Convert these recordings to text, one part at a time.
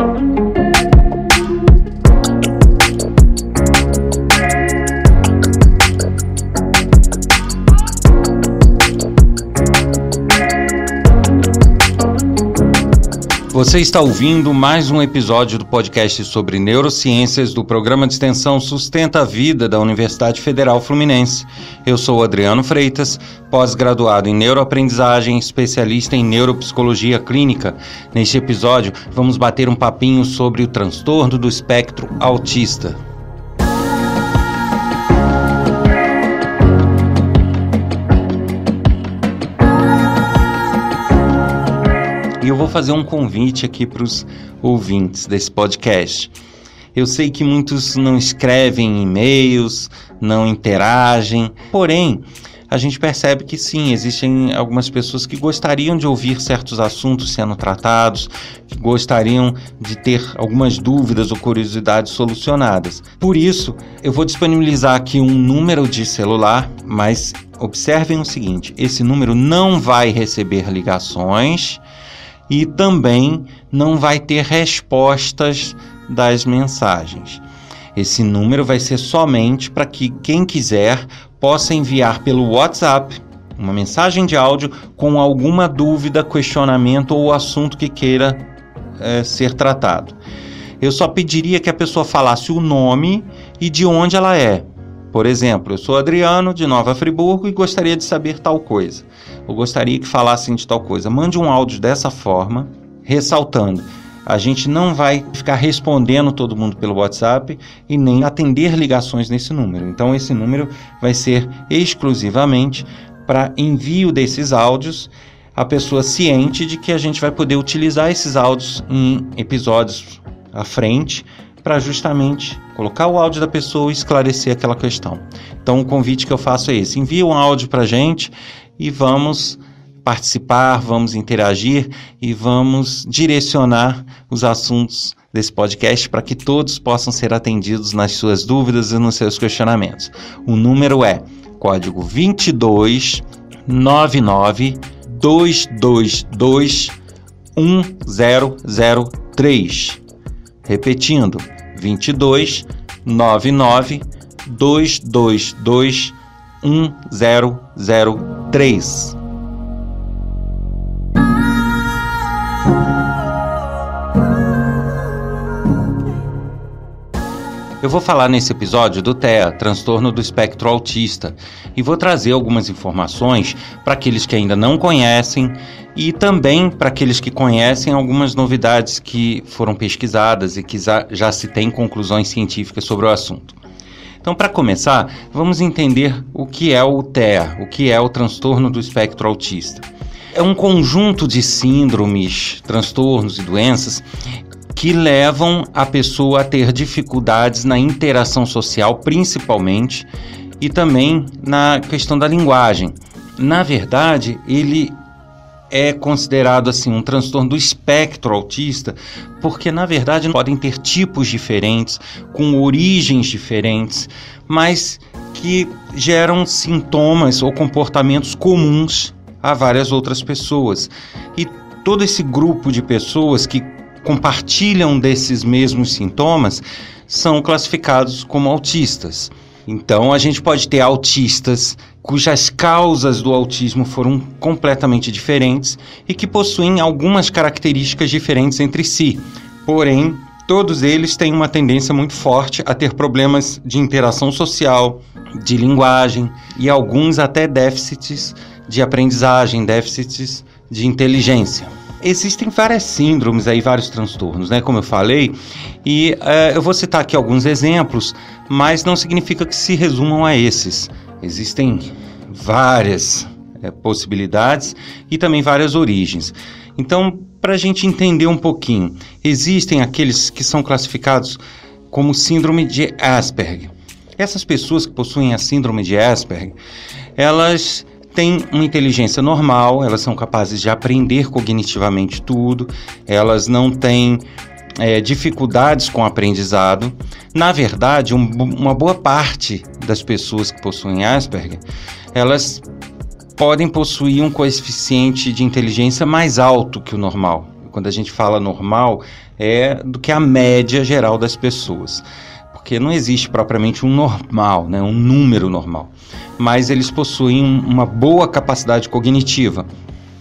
Thank you. Você está ouvindo mais um episódio do podcast sobre neurociências do programa de extensão Sustenta a Vida da Universidade Federal Fluminense. Eu sou Adriano Freitas, pós-graduado em neuroaprendizagem, especialista em neuropsicologia clínica. Neste episódio, vamos bater um papinho sobre o transtorno do espectro autista. Fazer um convite aqui para os ouvintes desse podcast. Eu sei que muitos não escrevem e-mails, não interagem, porém, a gente percebe que sim, existem algumas pessoas que gostariam de ouvir certos assuntos sendo tratados, que gostariam de ter algumas dúvidas ou curiosidades solucionadas. Por isso, eu vou disponibilizar aqui um número de celular, mas observem o seguinte: esse número não vai receber ligações e também não vai ter respostas das mensagens. Esse número vai ser somente para que quem quiser possa enviar pelo WhatsApp uma mensagem de áudio com alguma dúvida, questionamento ou assunto que queira é, ser tratado. Eu só pediria que a pessoa falasse o nome e de onde ela é. Por exemplo, eu sou Adriano de Nova Friburgo e gostaria de saber tal coisa. Eu gostaria que falassem de tal coisa. Mande um áudio dessa forma, ressaltando. A gente não vai ficar respondendo todo mundo pelo WhatsApp e nem atender ligações nesse número. Então, esse número vai ser exclusivamente para envio desses áudios, a pessoa ciente de que a gente vai poder utilizar esses áudios em episódios à frente para justamente colocar o áudio da pessoa e esclarecer aquela questão. Então, o convite que eu faço é esse: envie um áudio para gente e vamos participar, vamos interagir e vamos direcionar os assuntos desse podcast para que todos possam ser atendidos nas suas dúvidas e nos seus questionamentos. O número é código 22 99 222 1003. Repetindo, 22 99 222 1003. Eu vou falar nesse episódio do TEA, transtorno do espectro autista, e vou trazer algumas informações para aqueles que ainda não conhecem e também para aqueles que conhecem algumas novidades que foram pesquisadas e que já se tem conclusões científicas sobre o assunto. Então, para começar, vamos entender o que é o TEA, o que é o transtorno do espectro autista. É um conjunto de síndromes, transtornos e doenças que levam a pessoa a ter dificuldades na interação social, principalmente, e também na questão da linguagem. Na verdade, ele é considerado assim um transtorno do espectro autista, porque na verdade podem ter tipos diferentes, com origens diferentes, mas que geram sintomas ou comportamentos comuns a várias outras pessoas. E todo esse grupo de pessoas que compartilham desses mesmos sintomas são classificados como autistas. Então, a gente pode ter autistas cujas causas do autismo foram completamente diferentes e que possuem algumas características diferentes entre si. Porém, todos eles têm uma tendência muito forte a ter problemas de interação social, de linguagem e alguns até déficits de aprendizagem, déficits de inteligência. Existem várias síndromes aí, vários transtornos, né? Como eu falei, e uh, eu vou citar aqui alguns exemplos, mas não significa que se resumam a esses. Existem várias é, possibilidades e também várias origens. Então, para a gente entender um pouquinho, existem aqueles que são classificados como síndrome de Asperger. Essas pessoas que possuem a síndrome de Asperger, elas têm uma inteligência normal, elas são capazes de aprender cognitivamente tudo, elas não têm é, dificuldades com o aprendizado. Na verdade, um, uma boa parte das pessoas que possuem Asperger, elas podem possuir um coeficiente de inteligência mais alto que o normal. quando a gente fala normal, é do que a média geral das pessoas. Porque não existe propriamente um normal, né, um número normal. Mas eles possuem uma boa capacidade cognitiva.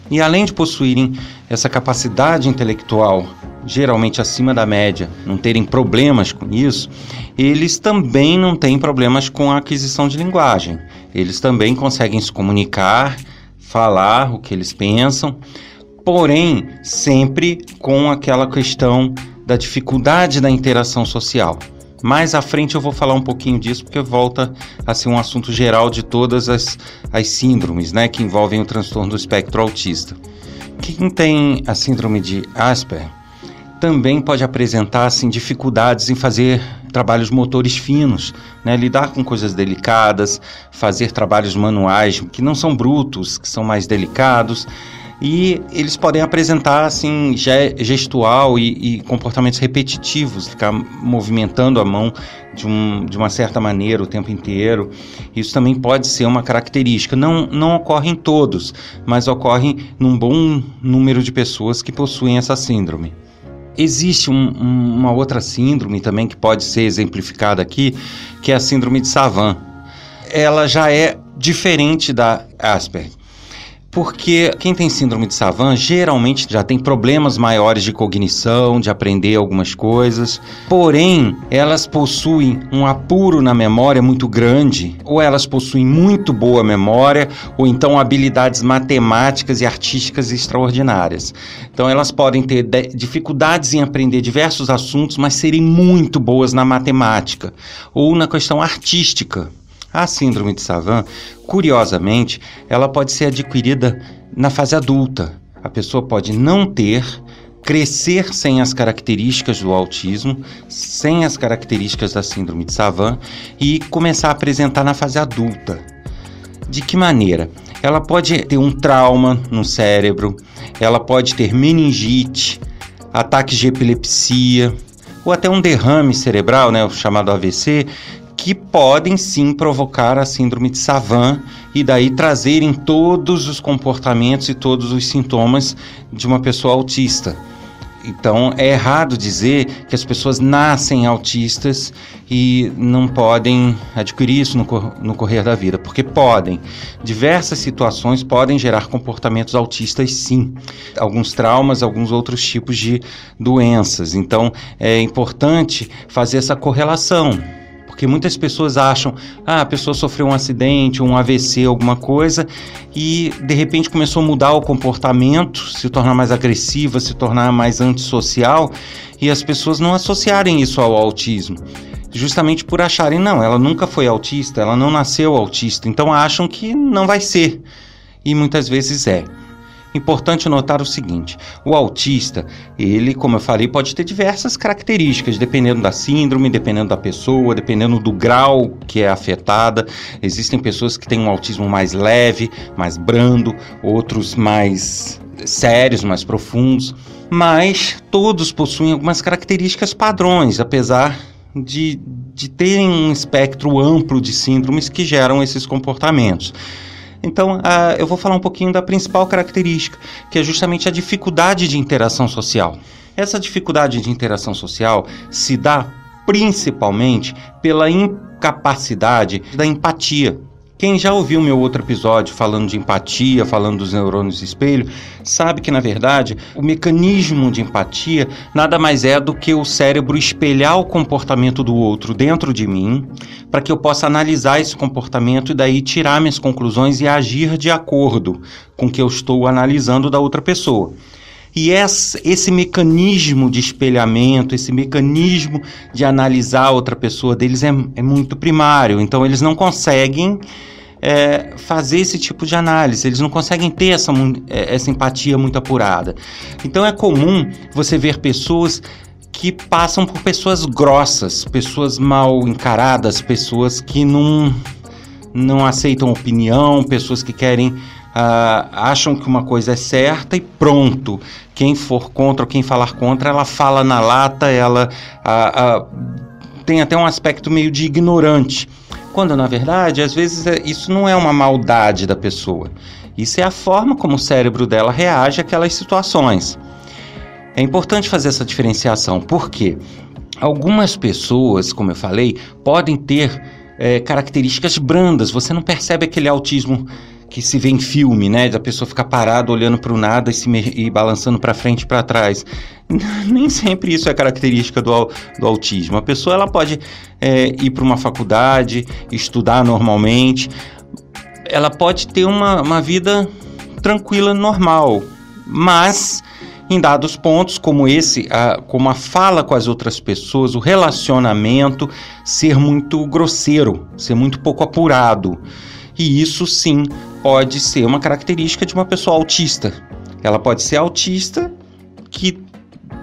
E além de possuírem essa capacidade intelectual geralmente acima da média, não terem problemas com isso, eles também não têm problemas com a aquisição de linguagem. Eles também conseguem se comunicar, falar o que eles pensam, porém sempre com aquela questão da dificuldade da interação social. Mais à frente eu vou falar um pouquinho disso, porque volta a ser um assunto geral de todas as, as síndromes né, que envolvem o transtorno do espectro autista. Quem tem a síndrome de Asperger também pode apresentar assim, dificuldades em fazer trabalhos motores finos, né? lidar com coisas delicadas, fazer trabalhos manuais que não são brutos, que são mais delicados. E eles podem apresentar assim gestual e, e comportamentos repetitivos, ficar movimentando a mão de, um, de uma certa maneira o tempo inteiro. Isso também pode ser uma característica. Não, não ocorre em todos, mas ocorre num bom número de pessoas que possuem essa síndrome. Existe um, um, uma outra síndrome também que pode ser exemplificada aqui, que é a síndrome de Savant. Ela já é diferente da Asperger porque quem tem síndrome de Savant geralmente já tem problemas maiores de cognição, de aprender algumas coisas, porém elas possuem um apuro na memória muito grande, ou elas possuem muito boa memória, ou então habilidades matemáticas e artísticas extraordinárias. Então elas podem ter dificuldades em aprender diversos assuntos, mas serem muito boas na matemática ou na questão artística. A síndrome de Savant, curiosamente, ela pode ser adquirida na fase adulta. A pessoa pode não ter, crescer sem as características do autismo, sem as características da síndrome de Savant e começar a apresentar na fase adulta. De que maneira? Ela pode ter um trauma no cérebro, ela pode ter meningite, ataques de epilepsia, ou até um derrame cerebral, né, o chamado AVC, que podem sim provocar a síndrome de Savant e daí trazerem todos os comportamentos e todos os sintomas de uma pessoa autista. Então é errado dizer que as pessoas nascem autistas e não podem adquirir isso no, no correr da vida, porque podem. Diversas situações podem gerar comportamentos autistas, sim. Alguns traumas, alguns outros tipos de doenças. Então é importante fazer essa correlação porque muitas pessoas acham, ah, a pessoa sofreu um acidente, um AVC, alguma coisa, e de repente começou a mudar o comportamento, se tornar mais agressiva, se tornar mais antissocial, e as pessoas não associarem isso ao autismo justamente por acharem, não, ela nunca foi autista, ela não nasceu autista, então acham que não vai ser. E muitas vezes é. Importante notar o seguinte: o autista, ele, como eu falei, pode ter diversas características, dependendo da síndrome, dependendo da pessoa, dependendo do grau que é afetada. Existem pessoas que têm um autismo mais leve, mais brando, outros mais sérios, mais profundos, mas todos possuem algumas características padrões, apesar de, de terem um espectro amplo de síndromes que geram esses comportamentos. Então, uh, eu vou falar um pouquinho da principal característica, que é justamente a dificuldade de interação social. Essa dificuldade de interação social se dá principalmente pela incapacidade da empatia. Quem já ouviu meu outro episódio falando de empatia, falando dos neurônios espelho, sabe que na verdade o mecanismo de empatia nada mais é do que o cérebro espelhar o comportamento do outro dentro de mim, para que eu possa analisar esse comportamento e daí tirar minhas conclusões e agir de acordo com o que eu estou analisando da outra pessoa. E esse mecanismo de espelhamento, esse mecanismo de analisar outra pessoa deles é, é muito primário. Então, eles não conseguem é, fazer esse tipo de análise, eles não conseguem ter essa, é, essa empatia muito apurada. Então, é comum você ver pessoas que passam por pessoas grossas, pessoas mal encaradas, pessoas que não, não aceitam opinião, pessoas que querem Uh, acham que uma coisa é certa e pronto. Quem for contra ou quem falar contra, ela fala na lata, ela uh, uh, tem até um aspecto meio de ignorante. Quando na verdade, às vezes, é, isso não é uma maldade da pessoa. Isso é a forma como o cérebro dela reage àquelas situações. É importante fazer essa diferenciação, porque algumas pessoas, como eu falei, podem ter é, características brandas. Você não percebe aquele autismo que se vê em filme, né? Da pessoa ficar parada olhando para o nada e se e balançando para frente e para trás. Nem sempre isso é característica do, do autismo. A pessoa ela pode é, ir para uma faculdade, estudar normalmente, ela pode ter uma, uma vida tranquila, normal, mas em dados pontos como esse, a, como a fala com as outras pessoas, o relacionamento ser muito grosseiro, ser muito pouco apurado. E isso sim pode ser uma característica de uma pessoa autista. Ela pode ser autista que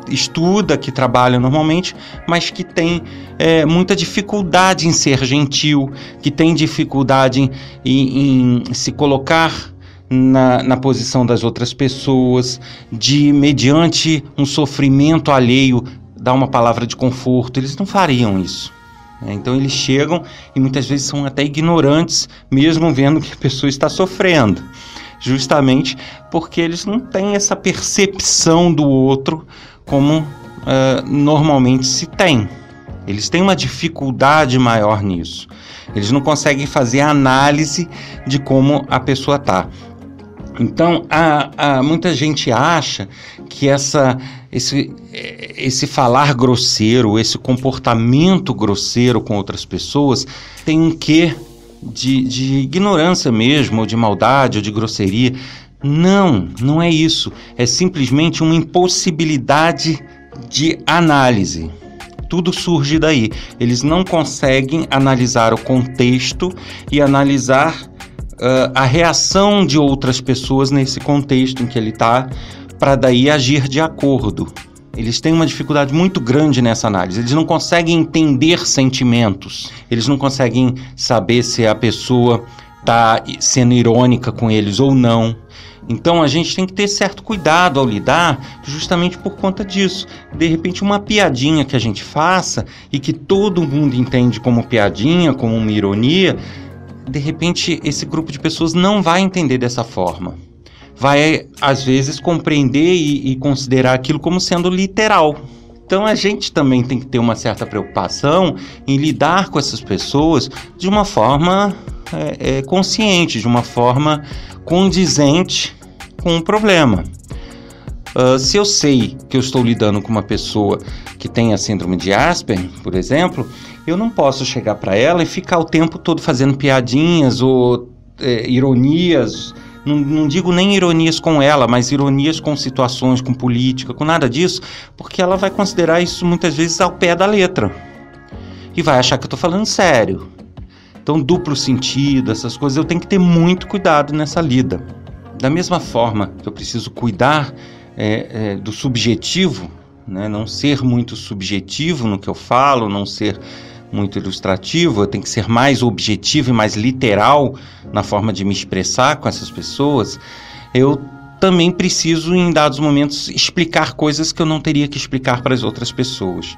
estuda, que trabalha normalmente, mas que tem é, muita dificuldade em ser gentil, que tem dificuldade em, em, em se colocar na, na, posição das outras pessoas, de, mediante um sofrimento alheio, dar uma palavra de conforto. Eles não fariam isso. Né? Então eles chegam e muitas vezes são até ignorantes, mesmo vendo que a pessoa está sofrendo, justamente porque eles não têm essa percepção do outro como uh, normalmente se tem. Eles têm uma dificuldade maior nisso. Eles não conseguem fazer análise de como a pessoa está. Então, a, a, muita gente acha que essa, esse, esse falar grosseiro, esse comportamento grosseiro com outras pessoas tem um quê de, de ignorância mesmo, ou de maldade, ou de grosseria. Não, não é isso. É simplesmente uma impossibilidade de análise. Tudo surge daí. Eles não conseguem analisar o contexto e analisar uh, a reação de outras pessoas nesse contexto em que ele está, para daí agir de acordo. Eles têm uma dificuldade muito grande nessa análise. Eles não conseguem entender sentimentos. Eles não conseguem saber se a pessoa está sendo irônica com eles ou não. Então a gente tem que ter certo cuidado ao lidar, justamente por conta disso. De repente, uma piadinha que a gente faça e que todo mundo entende como piadinha, como uma ironia, de repente esse grupo de pessoas não vai entender dessa forma. Vai, às vezes, compreender e, e considerar aquilo como sendo literal. Então a gente também tem que ter uma certa preocupação em lidar com essas pessoas de uma forma é, é, consciente, de uma forma condizente com o problema. Uh, se eu sei que eu estou lidando com uma pessoa que tem a síndrome de Asperger, por exemplo, eu não posso chegar para ela e ficar o tempo todo fazendo piadinhas ou é, ironias. Não, não, digo nem ironias com ela, mas ironias com situações, com política, com nada disso, porque ela vai considerar isso muitas vezes ao pé da letra e vai achar que eu estou falando sério. Então, duplo sentido, essas coisas, eu tenho que ter muito cuidado nessa lida. Da mesma forma que eu preciso cuidar é, é, do subjetivo, né? não ser muito subjetivo no que eu falo, não ser muito ilustrativo, eu tenho que ser mais objetivo e mais literal na forma de me expressar com essas pessoas, eu também preciso, em dados momentos, explicar coisas que eu não teria que explicar para as outras pessoas.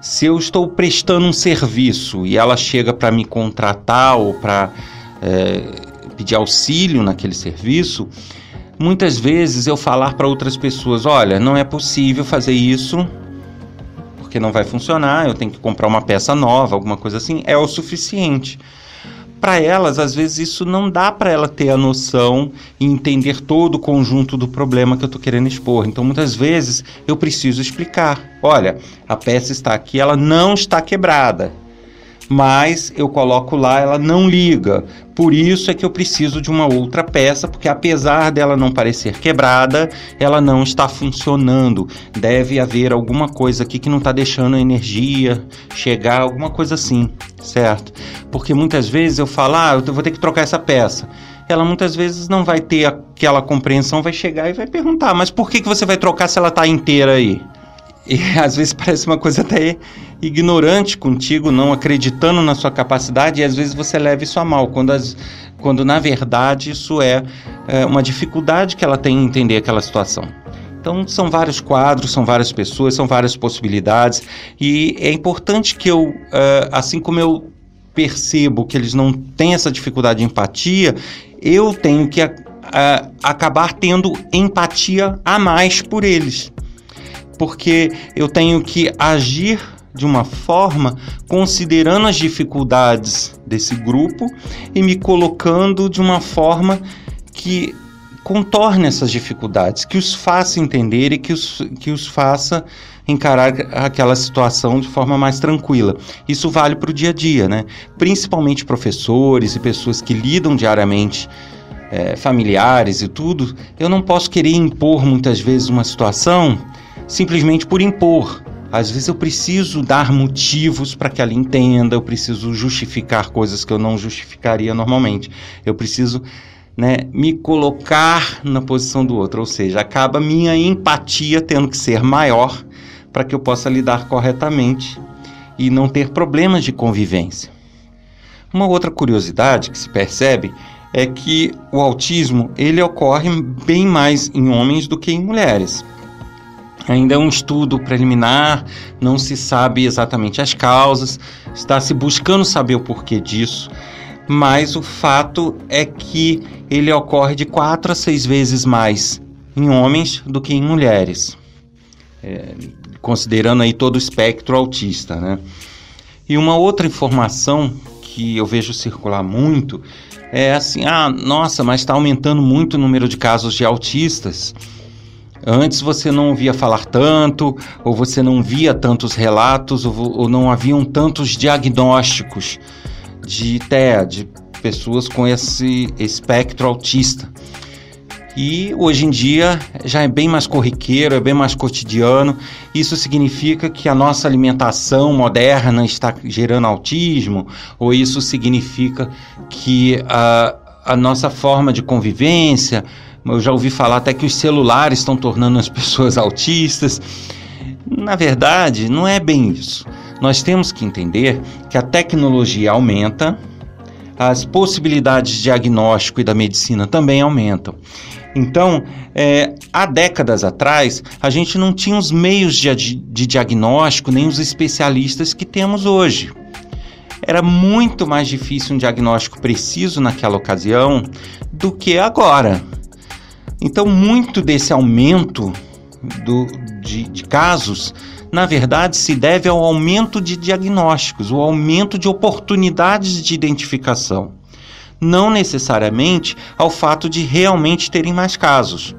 Se eu estou prestando um serviço e ela chega para me contratar ou para é, pedir auxílio naquele serviço, muitas vezes eu falar para outras pessoas: olha, não é possível fazer isso porque não vai funcionar, eu tenho que comprar uma peça nova, alguma coisa assim, é o suficiente. Para elas, às vezes isso não dá para ela ter a noção e entender todo o conjunto do problema que eu estou querendo expor. Então, muitas vezes eu preciso explicar: olha, a peça está aqui, ela não está quebrada mas eu coloco lá, ela não liga. Por isso é que eu preciso de uma outra peça, porque apesar dela não parecer quebrada, ela não está funcionando. Deve haver alguma coisa aqui que não está deixando a energia chegar, alguma coisa assim, certo? Porque muitas vezes eu falo, ah, eu vou ter que trocar essa peça ela muitas vezes não vai ter aquela compreensão, vai chegar e vai perguntar, mas por que, que você vai trocar se ela está inteira aí? E às vezes parece uma coisa até ignorante contigo, não acreditando na sua capacidade, e às vezes você leva isso a mal, quando, as, quando na verdade isso é, é uma dificuldade que ela tem em entender aquela situação. Então, são vários quadros, são várias pessoas, são várias possibilidades, e é importante que eu, uh, assim como eu percebo que eles não têm essa dificuldade de empatia, eu tenho que acabar tendo empatia a mais por eles porque eu tenho que agir de uma forma considerando as dificuldades desse grupo e me colocando de uma forma que contorne essas dificuldades, que os faça entender e que os, que os faça encarar aquela situação de forma mais tranquila. Isso vale para o dia a dia, né? Principalmente professores e pessoas que lidam diariamente, é, familiares e tudo. Eu não posso querer impor muitas vezes uma situação simplesmente por impor. Às vezes eu preciso dar motivos para que ela entenda, eu preciso justificar coisas que eu não justificaria normalmente. Eu preciso né, me colocar na posição do outro, ou seja, acaba minha empatia tendo que ser maior para que eu possa lidar corretamente e não ter problemas de convivência. Uma outra curiosidade que se percebe é que o autismo ele ocorre bem mais em homens do que em mulheres. Ainda é um estudo preliminar, não se sabe exatamente as causas, está se buscando saber o porquê disso, mas o fato é que ele ocorre de quatro a seis vezes mais em homens do que em mulheres, é, considerando aí todo o espectro autista, né? E uma outra informação que eu vejo circular muito é assim: ah, nossa, mas está aumentando muito o número de casos de autistas. Antes você não ouvia falar tanto, ou você não via tantos relatos, ou, ou não haviam tantos diagnósticos de TEA, de pessoas com esse espectro autista. E hoje em dia já é bem mais corriqueiro, é bem mais cotidiano. Isso significa que a nossa alimentação moderna está gerando autismo, ou isso significa que a, a nossa forma de convivência, eu já ouvi falar até que os celulares estão tornando as pessoas autistas. Na verdade, não é bem isso. Nós temos que entender que a tecnologia aumenta, as possibilidades de diagnóstico e da medicina também aumentam. Então, é, há décadas atrás, a gente não tinha os meios de, de diagnóstico, nem os especialistas que temos hoje. Era muito mais difícil um diagnóstico preciso naquela ocasião do que agora. Então, muito desse aumento do, de, de casos na verdade, se deve ao aumento de diagnósticos, o aumento de oportunidades de identificação não necessariamente ao fato de realmente terem mais casos.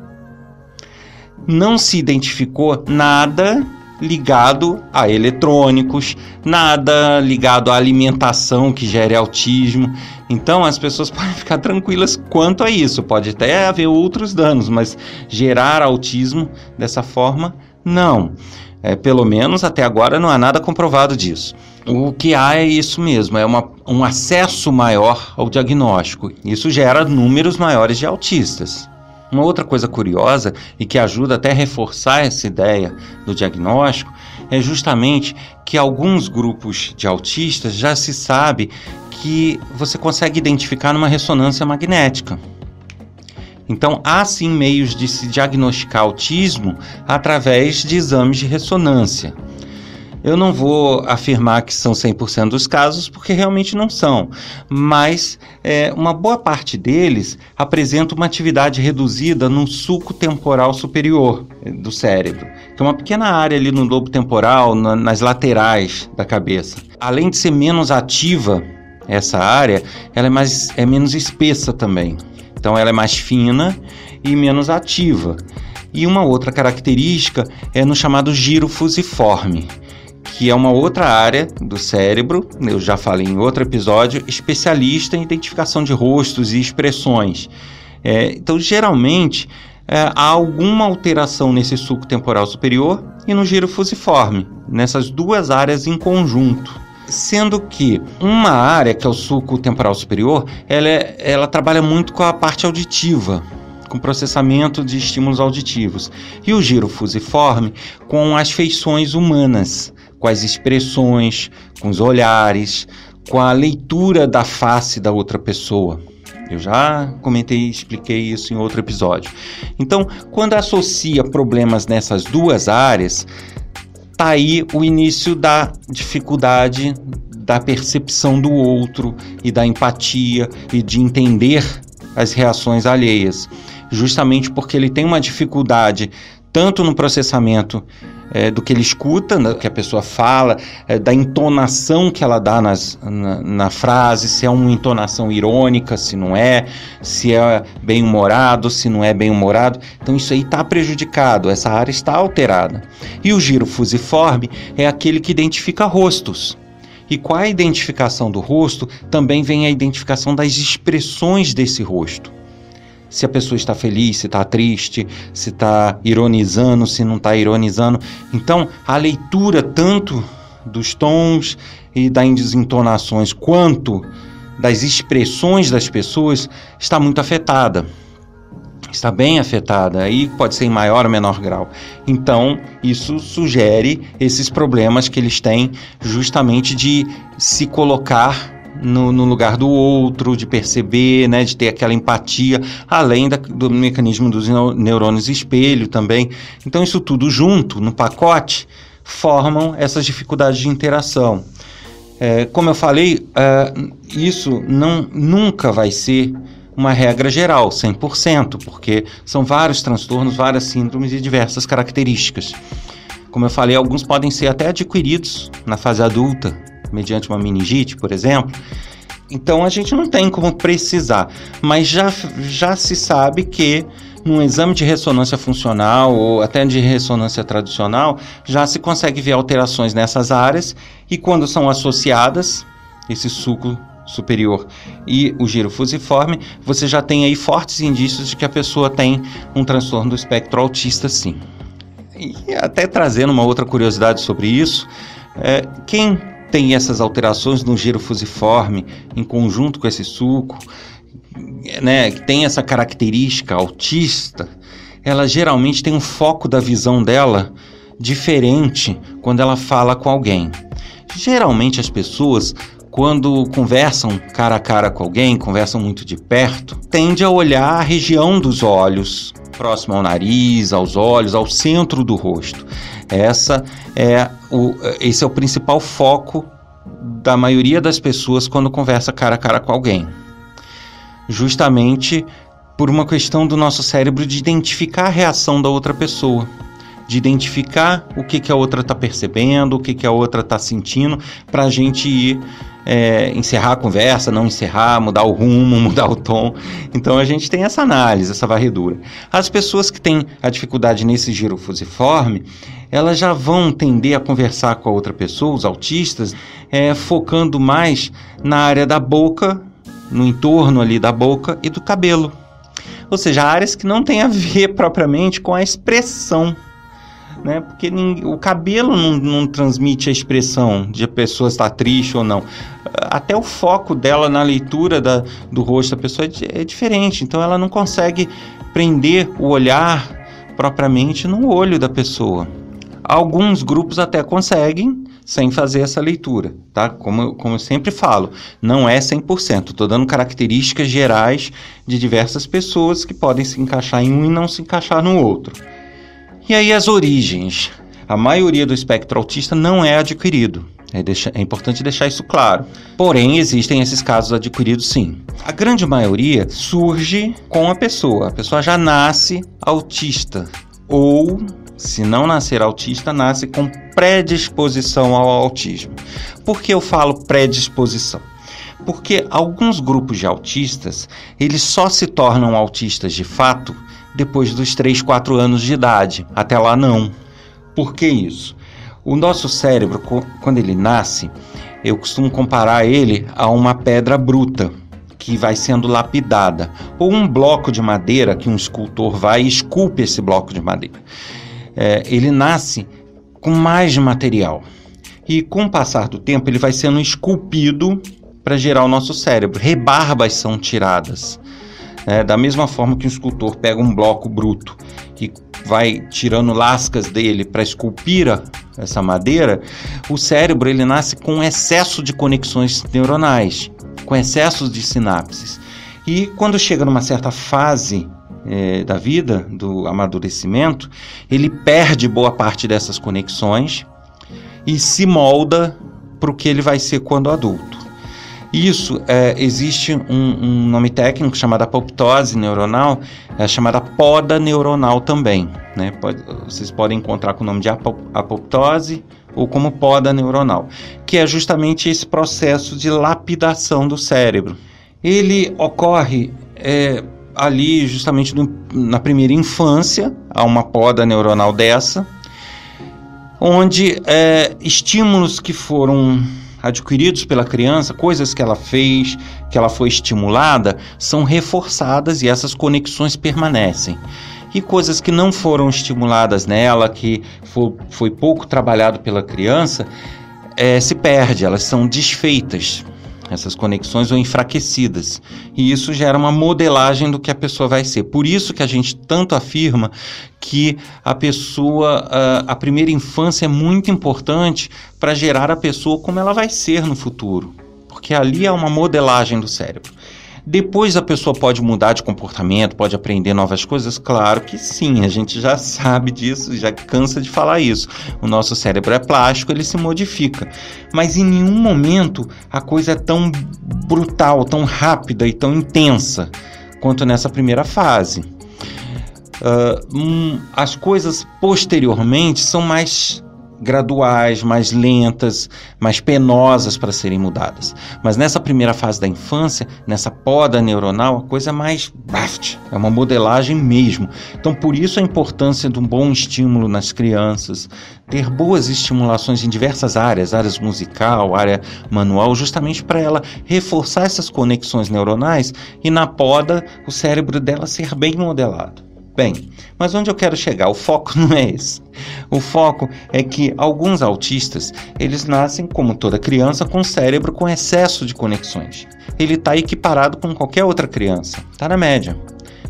Não se identificou nada ligado a eletrônicos, nada ligado à alimentação que gere autismo. Então as pessoas podem ficar tranquilas quanto a isso. Pode até haver outros danos, mas gerar autismo dessa forma, não. É, pelo menos até agora não há nada comprovado disso. O que há é isso mesmo, é uma, um acesso maior ao diagnóstico. Isso gera números maiores de autistas. Uma outra coisa curiosa e que ajuda até a reforçar essa ideia do diagnóstico é justamente que alguns grupos de autistas já se sabe que você consegue identificar numa ressonância magnética. Então, há sim meios de se diagnosticar autismo através de exames de ressonância. Eu não vou afirmar que são 100% dos casos, porque realmente não são, mas é, uma boa parte deles apresenta uma atividade reduzida no sulco temporal superior é, do cérebro, que é uma pequena área ali no lobo temporal, na, nas laterais da cabeça. Além de ser menos ativa, essa área, ela é, mais, é menos espessa também. Então ela é mais fina e menos ativa. E uma outra característica é no chamado giro fusiforme que é uma outra área do cérebro, eu já falei em outro episódio, especialista em identificação de rostos e expressões. É, então, geralmente, é, há alguma alteração nesse sulco temporal superior e no giro fusiforme, nessas duas áreas em conjunto. Sendo que uma área, que é o sulco temporal superior, ela, é, ela trabalha muito com a parte auditiva, com processamento de estímulos auditivos, e o giro fusiforme com as feições humanas com as expressões, com os olhares, com a leitura da face da outra pessoa. Eu já comentei e expliquei isso em outro episódio. Então, quando associa problemas nessas duas áreas, tá aí o início da dificuldade da percepção do outro e da empatia e de entender as reações alheias. Justamente porque ele tem uma dificuldade tanto no processamento é, do que ele escuta, né, que a pessoa fala, é, da entonação que ela dá nas, na, na, frase, se é uma entonação irônica, se não é, se é bem humorado, se não é bem humorado. Então isso aí está prejudicado, essa área está alterada. E o giro fusiforme é aquele que identifica rostos. E com a identificação do rosto, também vem a identificação das expressões desse rosto se a pessoa está feliz, se está triste, se está ironizando, se não está ironizando. Então, a leitura tanto dos tons e das entonações quanto das expressões das pessoas está muito afetada. Está bem afetada, aí pode ser em maior ou menor grau. Então, isso sugere esses problemas que eles têm justamente de se colocar no, no, lugar do outro, de perceber, né, de ter aquela empatia, além da, do mecanismo dos neurônios espelho também. Então, isso tudo junto, no pacote, formam essas dificuldades de interação. É, como eu falei, é, isso não, nunca vai ser uma regra geral, 100%, porque são vários transtornos, várias síndromes e diversas características. Como eu falei, alguns podem ser até adquiridos na fase adulta, mediante uma meningite, por exemplo. Então a gente não tem como precisar, mas já, já se sabe que num exame de ressonância funcional ou até de ressonância tradicional já se consegue ver alterações nessas áreas e quando são associadas, esse suco superior e o giro fusiforme, você já tem aí fortes indícios de que a pessoa tem um transtorno do espectro autista sim. E até trazendo uma outra curiosidade sobre isso, é, quem tem essas alterações no giro fusiforme em conjunto com esse suco, né, que tem essa característica autista, ela geralmente tem um foco da visão dela diferente quando ela fala com alguém. Geralmente as pessoas quando conversam cara a cara com alguém, conversam muito de perto, tende a olhar a região dos olhos, próximo ao nariz, aos olhos, ao centro do rosto. Essa é o, esse é o principal foco da maioria das pessoas quando conversa cara a cara com alguém. Justamente por uma questão do nosso cérebro de identificar a reação da outra pessoa, de identificar o que, que a outra está percebendo, o que, que a outra está sentindo, para a gente ir é, encerrar a conversa, não encerrar, mudar o rumo, mudar o tom. Então a gente tem essa análise, essa varredura. As pessoas que têm a dificuldade nesse giro fusiforme, elas já vão tender a conversar com a outra pessoa, os autistas, é, focando mais na área da boca, no entorno ali da boca e do cabelo. Ou seja, áreas que não têm a ver propriamente com a expressão né? Porque o cabelo não, não, transmite a expressão de a pessoa estar triste ou não. Até o foco dela na leitura da, do rosto da pessoa é, é diferente, então ela não consegue prender o olhar propriamente no olho da pessoa. Alguns grupos até conseguem sem fazer essa leitura, tá? Como, como eu sempre falo, não é 100%. Estou dando características gerais de diversas pessoas que podem se encaixar em um e não se encaixar no outro. E aí as origens. A maioria do espectro autista não é adquirido. É, deixa, é, importante deixar isso claro. Porém, existem esses casos adquiridos sim. A grande maioria surge com a pessoa. A pessoa já nasce autista. Ou, se não nascer autista, nasce com predisposição ao autismo. Por que eu falo predisposição? Porque alguns grupos de autistas, eles só se tornam autistas de fato depois dos 3, 4 anos de idade. Até lá não. Por que isso? O nosso cérebro, quando ele nasce, eu costumo comparar ele a uma pedra bruta que vai sendo lapidada, ou um bloco de madeira que um escultor vai e esculpe esse bloco de madeira. É, ele nasce com mais material e com o passar do tempo ele vai sendo esculpido para gerar o nosso cérebro. Rebarbas são tiradas. É, da mesma forma que um escultor pega um bloco bruto e vai tirando lascas dele para esculpir essa madeira, o cérebro ele nasce com excesso de conexões neuronais, com excesso de sinapses. E quando chega numa certa fase é, da vida, do amadurecimento, ele perde boa parte dessas conexões e se molda para o que ele vai ser quando adulto. Isso, é, existe um, um, nome técnico chamado apoptose neuronal, é chamada poda neuronal também. Né? Pode, vocês podem encontrar com o nome de apoptose ou como poda neuronal, que é justamente esse processo de lapidação do cérebro. Ele ocorre é, ali justamente no, na primeira infância, há uma poda neuronal dessa, onde é, estímulos que foram adquiridos pela criança, coisas que ela fez, que ela foi estimulada, são reforçadas e essas conexões permanecem. E coisas que não foram estimuladas nela, que foi, foi pouco trabalhado pela criança, é, se perde, elas são desfeitas essas conexões ou enfraquecidas. E isso gera uma modelagem do que a pessoa vai ser. Por isso que a gente tanto afirma que a pessoa, a, a primeira infância é muito importante para gerar a pessoa como ela vai ser no futuro. Porque ali é uma modelagem do cérebro. Depois a pessoa pode mudar de comportamento, pode aprender novas coisas? Claro que sim, a gente já sabe disso, já cansa de falar isso. O nosso cérebro é plástico, ele se modifica. Mas em nenhum momento a coisa é tão brutal, tão rápida e tão intensa quanto nessa primeira fase. Uh, as coisas posteriormente são mais graduais, mais lentas, mais penosas para serem mudadas. Mas nessa primeira fase da infância, nessa poda neuronal, a coisa é mais baft, é uma modelagem mesmo. Então, por isso a importância de um bom estímulo nas crianças, ter boas estimulações em diversas áreas, áreas musical, área manual, justamente para ela reforçar essas conexões neuronais e na poda o cérebro dela ser bem modelado. Bem, mas onde eu quero chegar? O foco não é esse. O foco é que alguns autistas, eles nascem, como toda criança, com o cérebro com excesso de conexões. Ele está equiparado com qualquer outra criança, está na média.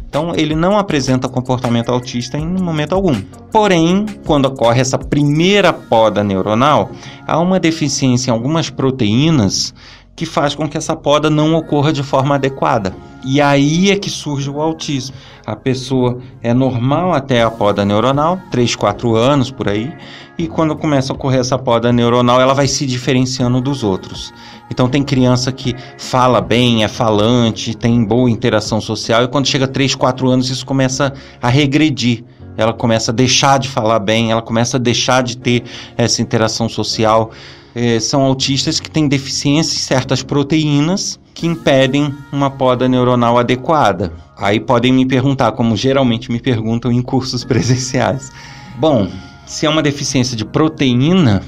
Então, ele não apresenta comportamento autista em momento algum. Porém, quando ocorre essa primeira poda neuronal, há uma deficiência em algumas proteínas que faz com que essa poda não ocorra de forma adequada. E aí é que surge o autismo. A pessoa é normal até a poda neuronal, 3, 4 anos por aí, e quando começa a ocorrer essa poda neuronal, ela vai se diferenciando dos outros. Então tem criança que fala bem, é falante, tem boa interação social, e quando chega a 3, 4 anos isso começa a regredir ela começa a deixar de falar bem, ela começa a deixar de ter essa interação social é, são autistas que têm deficiência em certas proteínas que impedem uma poda neuronal adequada. Aí podem me perguntar, como geralmente me perguntam em cursos presenciais. Bom, se é uma deficiência de proteína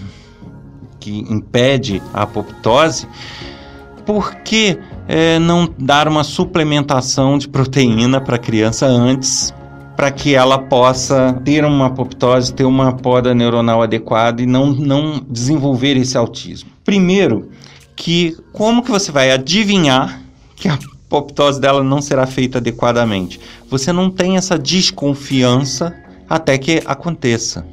que impede a apoptose, por que é, não dar uma suplementação de proteína para a criança antes para que ela possa ter uma apoptose, ter uma poda neuronal adequada e não, não desenvolver esse autismo. Primeiro, que como que você vai adivinhar que a apoptose dela não será feita adequadamente? Você não tem essa desconfiança até que aconteça.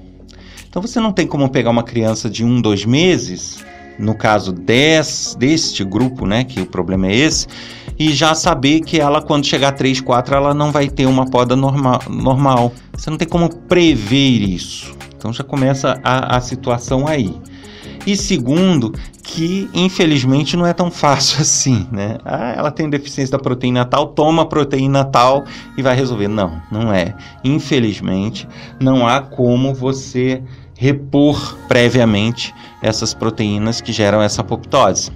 Então você não tem como pegar uma criança de um, dois meses, no caso des, deste grupo, né, que o problema é esse, e já saber que ela, quando chegar a 3, 4, ela não vai ter uma poda normal. normal. Você não tem como prever isso. Então já começa a, a situação aí. E segundo, que infelizmente não é tão fácil assim, né? Ah, ela tem deficiência da proteína tal, toma proteína tal e vai resolver. Não, não é. Infelizmente, não há como você repor previamente essas proteínas que geram essa apoptose.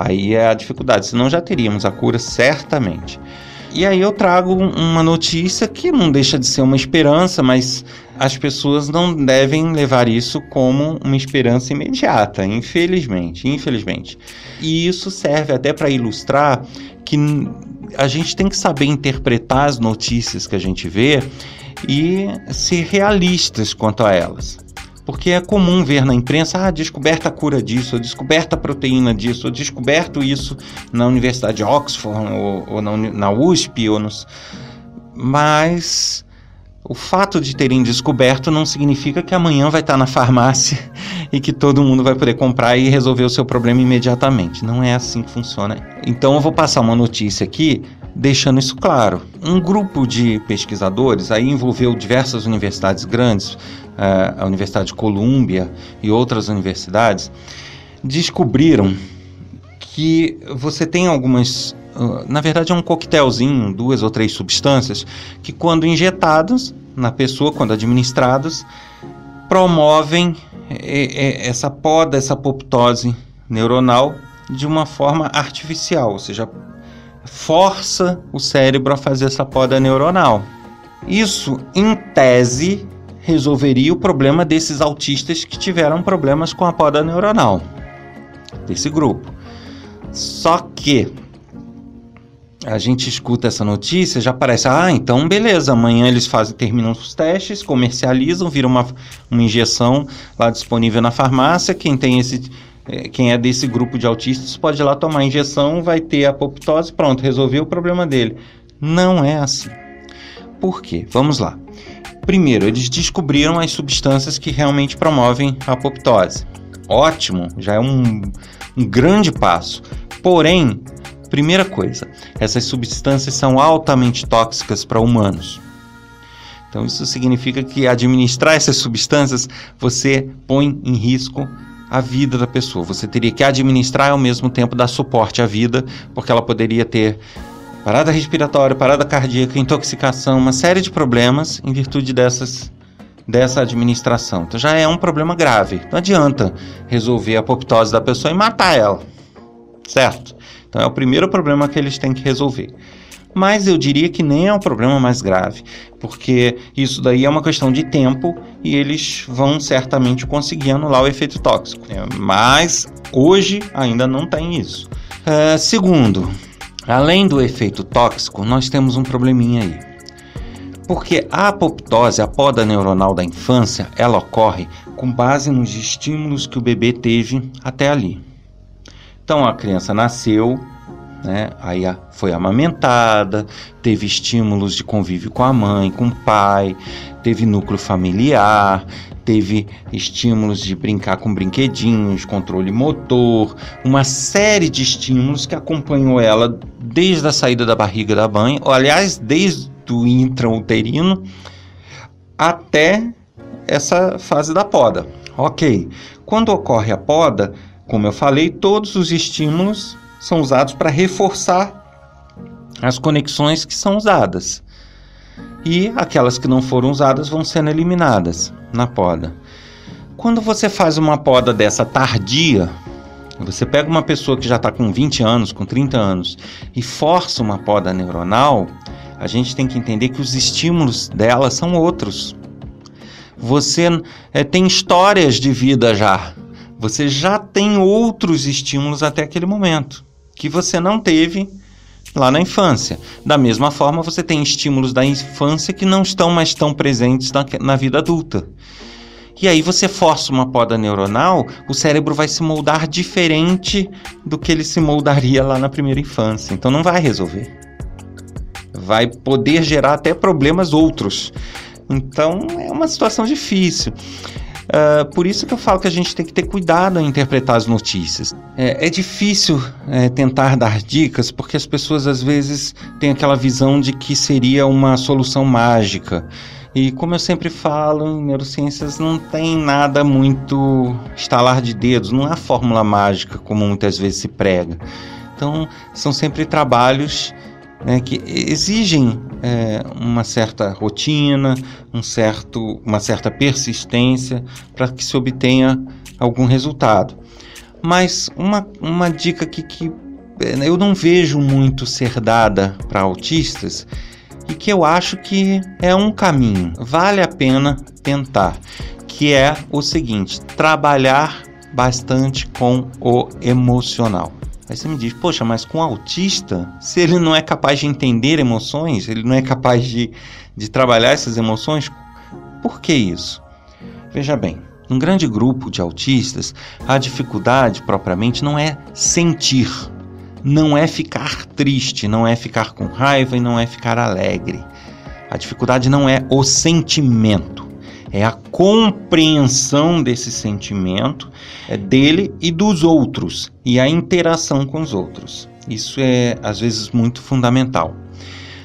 Aí é a dificuldade, senão já teríamos a cura certamente. E aí eu trago uma notícia que não deixa de ser uma esperança, mas as pessoas não devem levar isso como uma esperança imediata, infelizmente, infelizmente. E isso serve até para ilustrar que a gente tem que saber interpretar as notícias que a gente vê e ser realistas quanto a elas. Porque é comum ver na imprensa, ah, descoberta a cura disso, ou descoberta a proteína disso, ou descoberto isso na Universidade de Oxford, ou, ou na, na USP, ou nos... mas o fato de terem descoberto não significa que amanhã vai estar na farmácia e que todo mundo vai poder comprar e resolver o seu problema imediatamente. Não é assim que funciona. Então eu vou passar uma notícia aqui deixando isso claro. Um grupo de pesquisadores aí envolveu diversas universidades grandes, eh, a Universidade de Colômbia e outras universidades, descobriram que você tem algumas. Uh, na verdade, é um coquetelzinho, duas ou três substâncias, que, quando injetadas na pessoa, quando administradas, promovem é, é, essa poda, essa apoptose neuronal de uma forma artificial, ou seja, força o cérebro a fazer essa poda neuronal. Isso, em tese, resolveria o problema desses autistas que tiveram problemas com a poda neuronal, desse grupo. Só que a gente escuta essa notícia, já parece, ah, então beleza, amanhã eles fazem, terminam os testes, comercializam, viram uma, uma injeção lá disponível na farmácia, quem tem esse quem é desse grupo de autistas pode ir lá tomar injeção, vai ter apoptose, pronto, resolveu o problema dele. Não é assim. Por quê? Vamos lá. Primeiro, eles descobriram as substâncias que realmente promovem a apoptose. Ótimo, já é um, um grande passo. Porém, primeira coisa, essas substâncias são altamente tóxicas para humanos. Então, isso significa que administrar essas substâncias você põe em risco a vida da pessoa. Você teria que administrar e ao mesmo tempo dar suporte à vida, porque ela poderia ter parada respiratória, parada cardíaca, intoxicação, uma série de problemas em virtude dessas dessa administração. Então já é um problema grave. Não adianta resolver a apoptose da pessoa e matar ela. Certo? Então é o primeiro problema que eles têm que resolver. Mas eu diria que nem é um problema mais grave, porque isso daí é uma questão de tempo e eles vão certamente conseguir anular o efeito tóxico. É, mas hoje ainda não tem isso. É, segundo, Além do efeito tóxico, nós temos um probleminha aí. Porque a apoptose, a poda neuronal da infância, ela ocorre com base nos estímulos que o bebê teve até ali. Então a criança nasceu, né? Aí foi amamentada, teve estímulos de convívio com a mãe, com o pai, teve núcleo familiar, teve estímulos de brincar com brinquedinhos, controle motor, uma série de estímulos que acompanhou ela desde a saída da barriga da mãe, ou aliás, desde o intrauterino até essa fase da poda. Ok, quando ocorre a poda, como eu falei, todos os estímulos são usados para reforçar as conexões que são usadas. E aquelas que não foram usadas vão sendo eliminadas na poda. Quando você faz uma poda dessa tardia, você pega uma pessoa que já está com 20 anos, com 30 anos, e força uma poda neuronal, a gente tem que entender que os estímulos dela são outros. Você é, tem histórias de vida já. Você já tem outros estímulos até aquele momento que você não teve lá na infância. Da mesma forma, você tem estímulos da infância que não estão mais tão presentes na, na vida adulta. E aí você força uma poda neuronal, o cérebro vai se moldar diferente do que ele se moldaria lá na primeira infância. Então não vai resolver. Vai poder gerar até problemas outros. Então é uma situação difícil. Uh, por isso que eu falo que a gente tem que ter cuidado em interpretar as notícias. É, é difícil é, tentar dar dicas porque as pessoas às vezes têm aquela visão de que seria uma solução mágica. E como eu sempre falo, em neurociências não tem nada muito estalar de dedos, não há fórmula mágica como muitas vezes se prega. Então, são sempre trabalhos né, que exigem é, uma certa rotina, um certo, uma certa persistência para que se obtenha algum resultado. Mas uma, uma dica que, que é, eu não vejo muito ser dada para autistas e que eu acho que é um caminho, vale a pena tentar, que é o seguinte: trabalhar bastante com o emocional. Aí você me diz, poxa, mas com autista, se ele não é capaz de entender emoções, ele não é capaz de, de trabalhar essas emoções, por que isso? Veja bem, num grande grupo de autistas, a dificuldade propriamente não é sentir, não é ficar triste, não é ficar com raiva e não é ficar alegre. A dificuldade não é o sentimento é a compreensão desse sentimento é dele e dos outros e a interação com os outros. Isso é às vezes muito fundamental.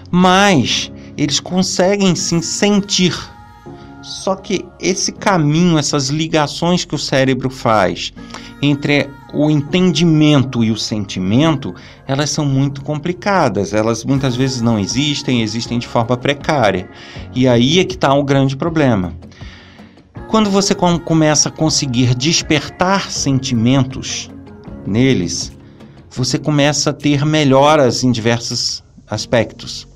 Mas eles conseguem sim sentir. Só que esse caminho, essas ligações que o cérebro faz entre o entendimento e o sentimento, elas são muito complicadas. Elas muitas vezes não existem, existem de forma precária. E aí é que está o grande problema. Quando você começa a conseguir despertar sentimentos neles, você começa a ter melhoras em diversos aspectos.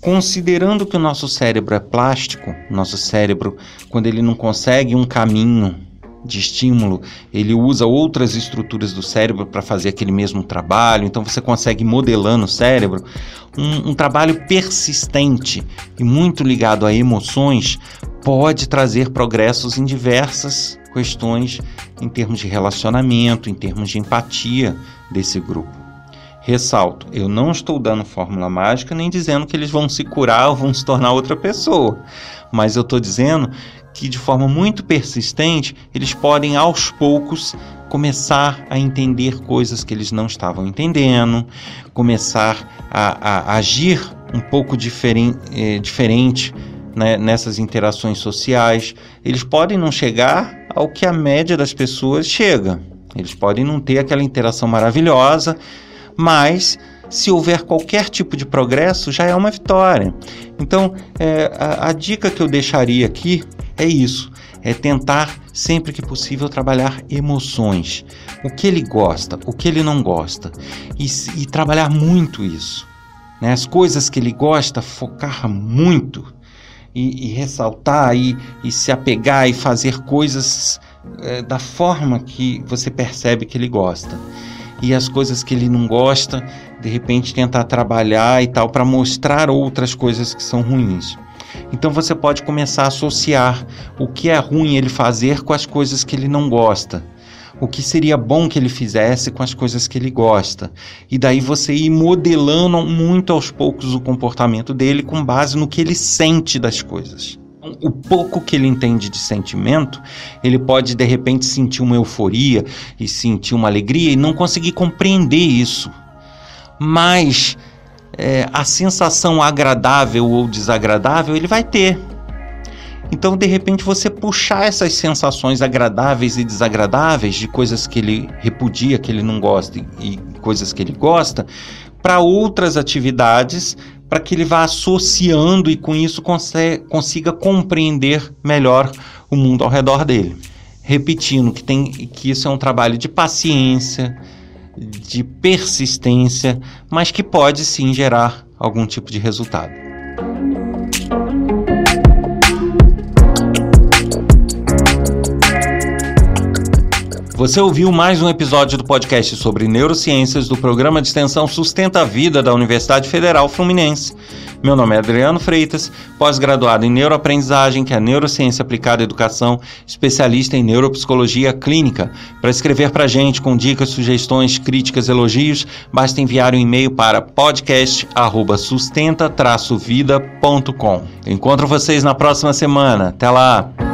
Considerando que o nosso cérebro é plástico, nosso cérebro, quando ele não consegue um caminho de estímulo, ele usa outras estruturas do cérebro para fazer aquele mesmo trabalho, então você consegue modelar no cérebro um, um trabalho persistente e muito ligado a emoções pode trazer progressos em diversas questões em termos de relacionamento, em termos de empatia desse grupo. Ressalto, eu não estou dando fórmula mágica nem dizendo que eles vão se curar ou vão se tornar outra pessoa, mas eu estou dizendo que de forma muito persistente eles podem aos poucos começar a entender coisas que eles não estavam entendendo, começar a, a agir um pouco diferen, eh, diferente né, nessas interações sociais. Eles podem não chegar ao que a média das pessoas chega. Eles podem não ter aquela interação maravilhosa, mas se houver qualquer tipo de progresso, já é uma vitória. Então, é, a, a dica que eu deixaria aqui é isso: é tentar sempre que possível trabalhar emoções, o que ele gosta, o que ele não gosta, e, e trabalhar muito isso. Né? As coisas que ele gosta, focar muito e, e ressaltar e, e, se apegar e fazer coisas é, da forma que você percebe que ele gosta. E as coisas que ele não gosta, de repente tentar trabalhar e tal para mostrar outras coisas que são ruins. Então você pode começar a associar o que é ruim ele fazer com as coisas que ele não gosta o que seria bom que ele fizesse com as coisas que ele gosta. E daí você ir modelando muito aos poucos o comportamento dele com base no que ele sente das coisas. O pouco que ele entende de sentimento, ele pode de repente sentir uma euforia e sentir uma alegria e não conseguir compreender isso. Mas é, a sensação agradável ou desagradável ele vai ter. Então, de repente, você puxar essas sensações agradáveis e desagradáveis de coisas que ele repudia, que ele não gosta e, coisas que ele gosta, para outras atividades, para que ele vá associando e com isso consiga compreender melhor o mundo ao redor dele. Repetindo que, tem, que isso é um trabalho de paciência, de persistência, mas que pode sim gerar algum tipo de resultado. Você ouviu mais um episódio do podcast sobre neurociências do programa de extensão Sustenta a Vida da Universidade Federal Fluminense. Meu nome é Adriano Freitas, pós-graduado em neuroaprendizagem, que é neurociência aplicada à educação, especialista em neuropsicologia clínica. Para escrever para a gente com dicas, sugestões, críticas, elogios, basta enviar um e-mail para podcast@sustenta-vida.com. Encontro vocês na próxima semana. Até lá.